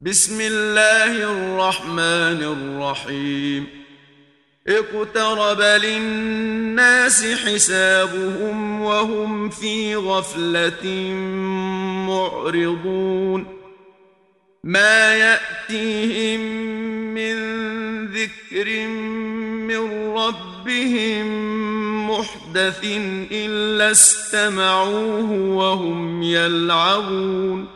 بسم الله الرحمن الرحيم. اقترب للناس حسابهم وهم في غفلة معرضون. ما يأتيهم من ذكر من ربهم محدث إلا استمعوه وهم يلعبون.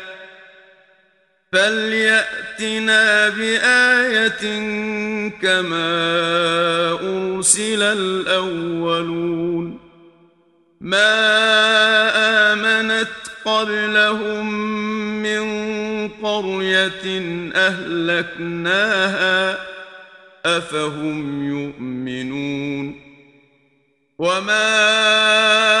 فليأتنا بآية كما أرسل الأولون ما آمنت قبلهم من قرية أهلكناها أفهم يؤمنون وما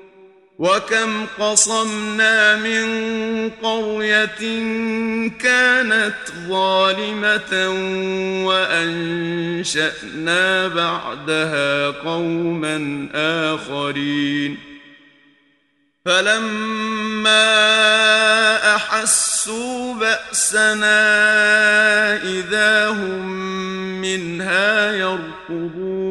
وكم قصمنا من قرية كانت ظالمة وأنشأنا بعدها قوما آخرين فلما أحسوا بأسنا إذا هم منها يركضون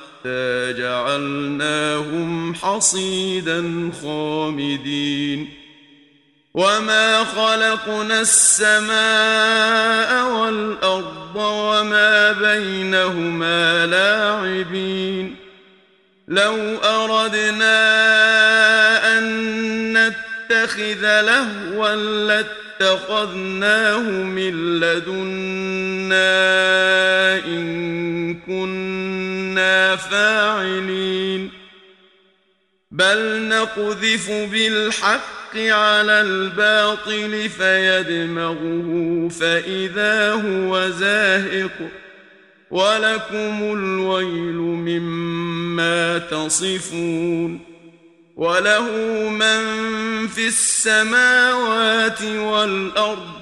جعلناهم حصيدا خامدين. وما خلقنا السماء والأرض وما بينهما لاعبين. لو أردنا أن نتخذ لهوا لاتخذناه من لدنا إن كنا فاعلين. بل نقذف بالحق على الباطل فيدمغه فإذا هو زاهق. ولكم الويل مما تصفون. وله من في السماوات والأرض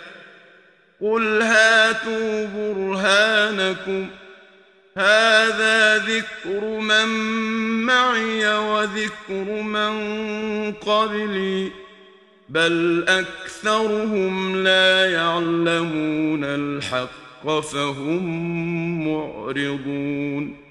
قل هاتوا برهانكم هذا ذكر من معي وذكر من قبلي بل اكثرهم لا يعلمون الحق فهم معرضون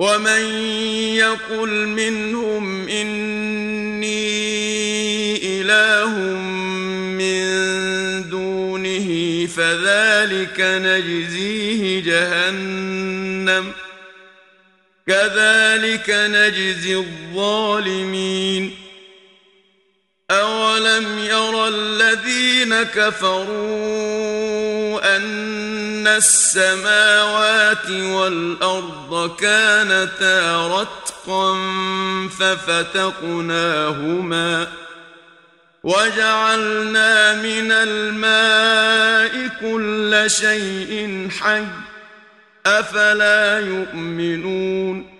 ومن يقل منهم اني اله من دونه فذلك نجزيه جهنم كذلك نجزي الظالمين اولم يرى الذين كفروا ان السماوات والأرض كانتا رتقا ففتقناهما وجعلنا من الماء كل شيء حي أفلا يؤمنون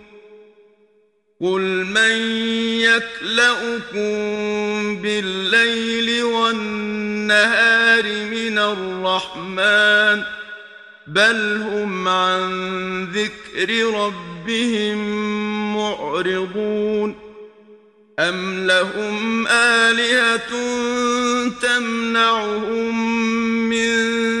قل من يكلؤكم بالليل والنهار من الرحمن بل هم عن ذكر ربهم معرضون أم لهم آلهة تمنعهم من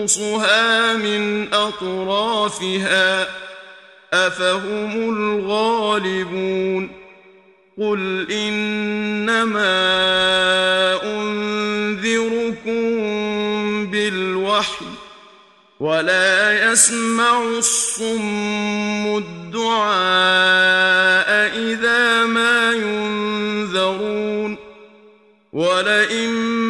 ننقصها من أطرافها أفهم الغالبون قل إنما أنذركم بالوحي ولا يسمع الصم الدعاء إذا ما ينذرون ولئن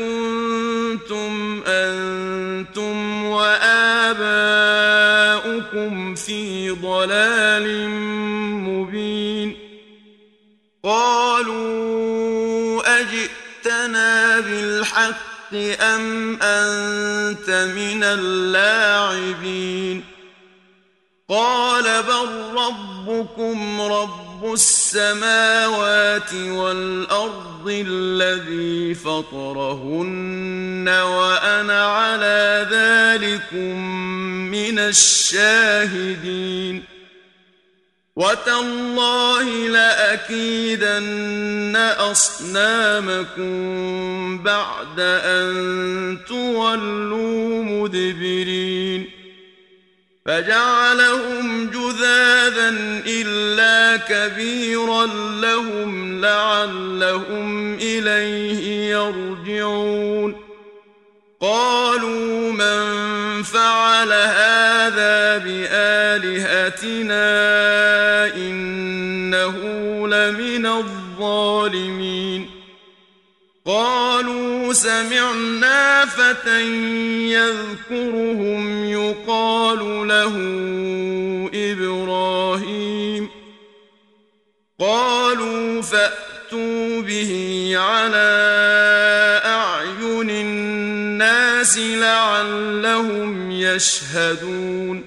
كنتم أنتم وآباؤكم في ضلال مبين. قالوا أجئتنا بالحق أم أنت من اللاعبين؟ قال بل ربكم رب السماوات والأرض الذي فطرهن وأنا على ذلكم من الشاهدين. وتالله لأكيدن أصنامكم بعد أن تولوا مدبرين. فجعلهم جذاذا إلا كبيرا لهم لعلهم إليه يرجعون. قالوا من فعل هذا بآلهتنا إنه لمن الظالمين. قالوا سمعنا فتى يذكرهم يقال له إبراهيم. قالوا فأتوا به على الناس لعلهم يشهدون.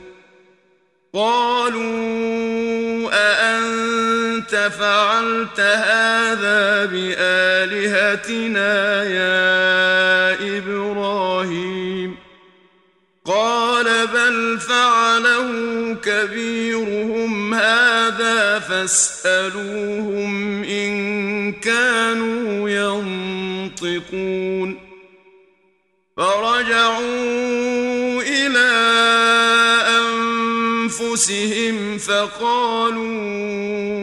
قالوا أأنت فعلت هذا بآلهتنا يا إبراهيم. قال بل فعله كبيرهم هذا فاسألوهم إن كانوا ينطقون. فرجعوا إلى أنفسهم فقالوا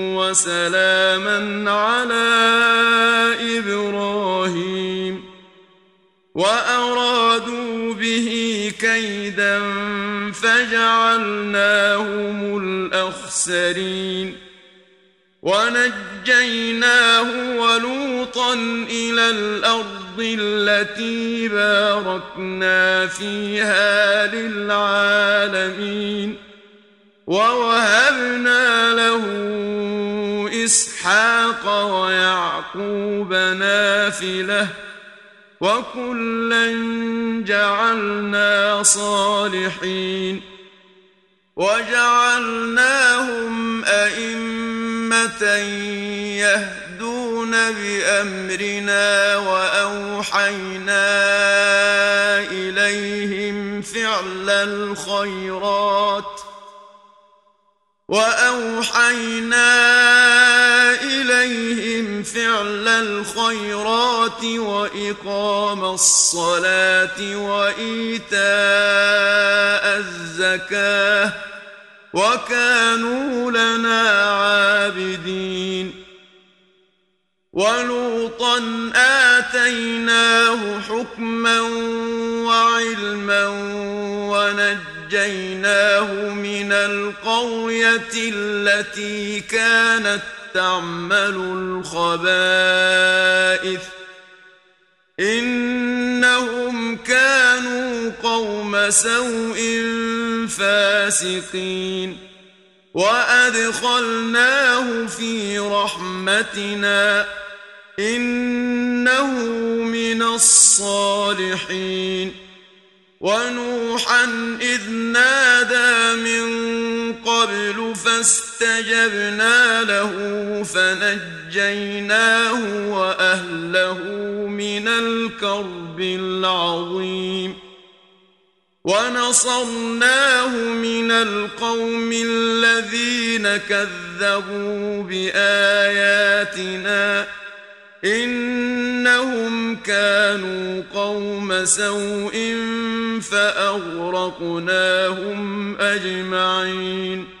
وسلاما على إبراهيم وأرادوا به كيدا فجعلناهم الأخسرين ونجيناه ولوطا إلى الأرض التي باركنا فيها للعالمين ووهبنا له إسحاق ويعقوب نافلة وكلا جعلنا صالحين وجعلناهم أئمة يهدون بأمرنا وأوحينا إليهم فعل الخيرات وأوحينا إليهم الخيرات وإقام الصلاة وإيتاء الزكاة وكانوا لنا عابدين. ولوطا آتيناه حكما وعلما ونجيناه من القرية التي كانت تعمل الخبائث إنهم كانوا قوم سوء فاسقين وأدخلناه في رحمتنا إنه من الصالحين ونوحا إذ نادى من قبل فاستجبنا له فنجيناه وأهله من الكرب العظيم. ونصرناه من القوم الذين كذبوا بآياتنا. إنهم كانوا قوم سوء فأغرقناهم أجمعين.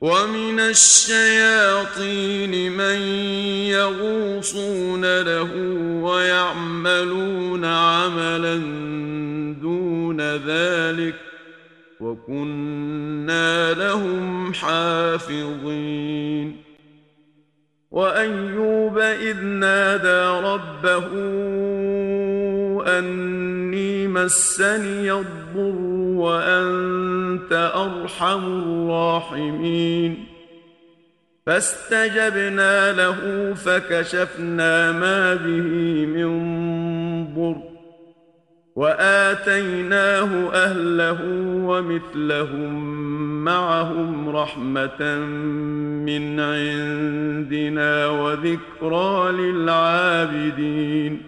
ومن الشياطين من يغوصون له ويعملون عملا دون ذلك وكنا لهم حافظين وايوب اذ نادى ربه اني مسني الضر وأنت أرحم الراحمين. فاستجبنا له فكشفنا ما به من ضر وآتيناه أهله ومثلهم معهم رحمة من عندنا وذكرى للعابدين.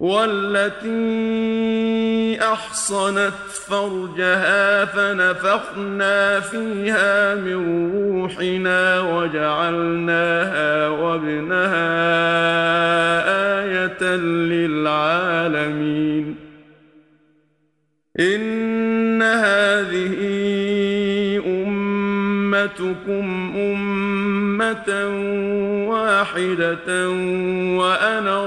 والتي أحصنت فرجها فنفخنا فيها من روحنا وجعلناها وابنها آية للعالمين. إن هذه أمتكم أمة واحدة وأنا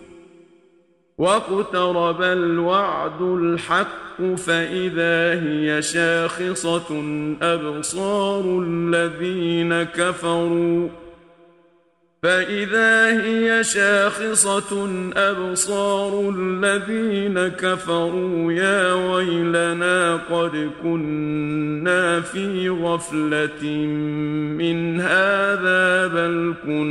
واقترب الوعد الحق فإذا هي شاخصة أبصار الذين كفروا. فإذا هي شاخصة أبصار الذين كفروا. يا ويلنا قد كنا في غفلة من هذا بل كنا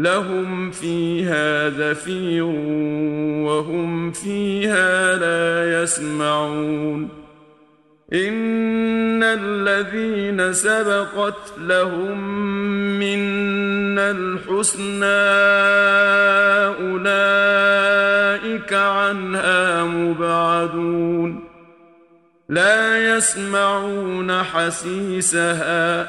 لهم فيها زفير وهم فيها لا يسمعون. إن الذين سبقت لهم منا الحسنى أولئك عنها مبعدون. لا يسمعون حسيسها.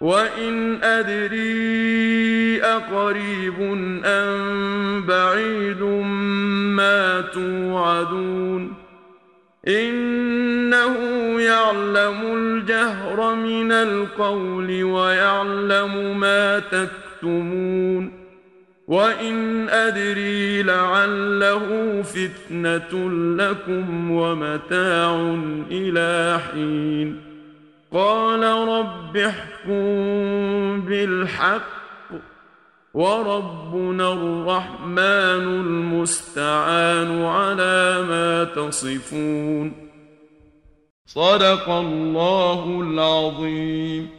وان ادري اقريب ام بعيد ما توعدون انه يعلم الجهر من القول ويعلم ما تكتمون وان ادري لعله فتنه لكم ومتاع إلى حين قال رب احكم بالحق وربنا الرحمن المستعان على ما تصفون. صدق الله العظيم.